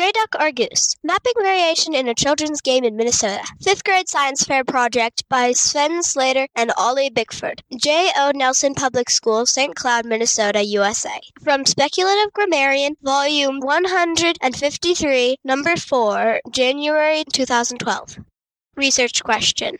Gray duck or goose? Mapping variation in a children's game in Minnesota. Fifth grade science fair project by Sven Slater and Ollie Bickford. J. O. Nelson Public School, St. Cloud, Minnesota, USA. From Speculative Grammarian, Volume 153, Number 4, January 2012. Research question.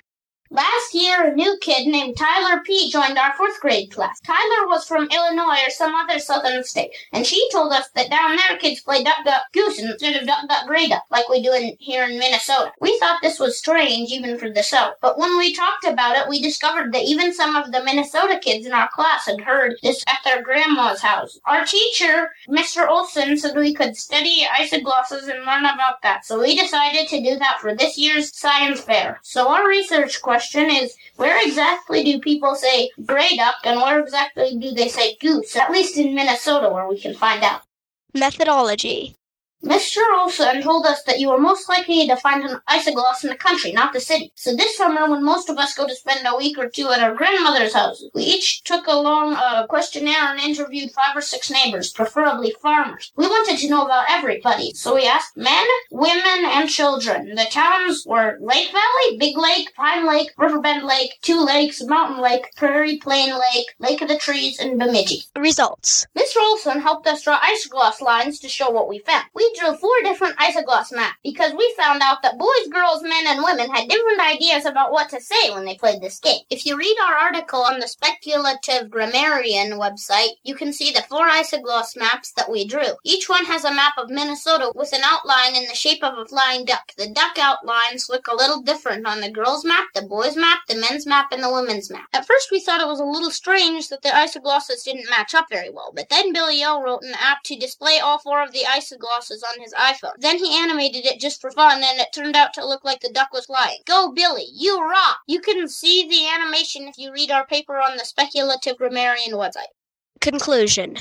Last year, a new kid named Tyler P. joined our fourth grade class. Tyler was from Illinois or some other southern state, and she told us that down there kids play duck, duck, goose instead of duck, duck, gray duck, like we do in, here in Minnesota. We thought this was strange even for the South, but when we talked about it, we discovered that even some of the Minnesota kids in our class had heard this at their grandma's house. Our teacher, Mr. Olson, said we could study isoglosses and learn about that, so we decided to do that for this year's science fair. So our research question question is where exactly do people say gray duck and where exactly do they say goose? At least in Minnesota where we can find out. Methodology. Mr. Olson told us that you are most likely to find an isogloss in the country, not the city. So this summer, when most of us go to spend a week or two at our grandmother's house, we each took along a questionnaire and interviewed five or six neighbors, preferably farmers. We wanted to know about everybody, so we asked men, women, and children. The towns were Lake Valley, Big Lake, Pine Lake, Riverbend Lake, Two Lakes, Mountain Lake, Prairie Plain Lake, Lake of the Trees, and Bemidji. Results. Mr. Olson helped us draw isogloss lines to show what we found. We drew four different isogloss maps because we found out that boys, girls, men, and women had different ideas about what to say when they played this game. If you read our article on the Speculative Grammarian website, you can see the four isogloss maps that we drew. Each one has a map of Minnesota with an outline in the shape of a flying duck. The duck outlines look a little different on the girls' map, the boys' map, the men's map, and the women's map. At first, we thought it was a little strange that the isoglosses didn't match up very well, but then Billy O wrote an app to display all four of the isoglosses on his iPhone. Then he animated it just for fun, and it turned out to look like the duck was flying. Go, Billy! You rock! You can see the animation if you read our paper on the Speculative Grammarian website. Conclusion.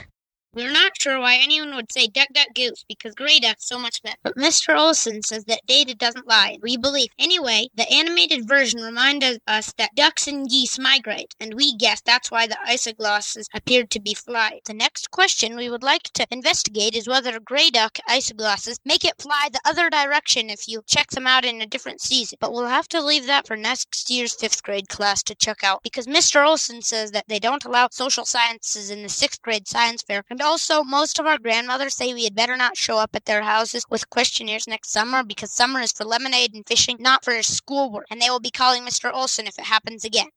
We're not sure why anyone would say duck, duck, goose because gray duck's so much better. But Mr. Olson says that data doesn't lie, and we believe. Anyway, the animated version reminded us that ducks and geese migrate, and we guess that's why the isoglosses appeared to be fly. The next question we would like to investigate is whether gray duck isoglosses make it fly the other direction if you check them out in a different season. But we'll have to leave that for next year's fifth grade class to check out because Mr. Olson says that they don't allow social sciences in the sixth grade science fair. And also, most of our grandmothers say we had better not show up at their houses with questionnaires next summer because summer is for lemonade and fishing, not for schoolwork. And they will be calling Mr. Olson if it happens again.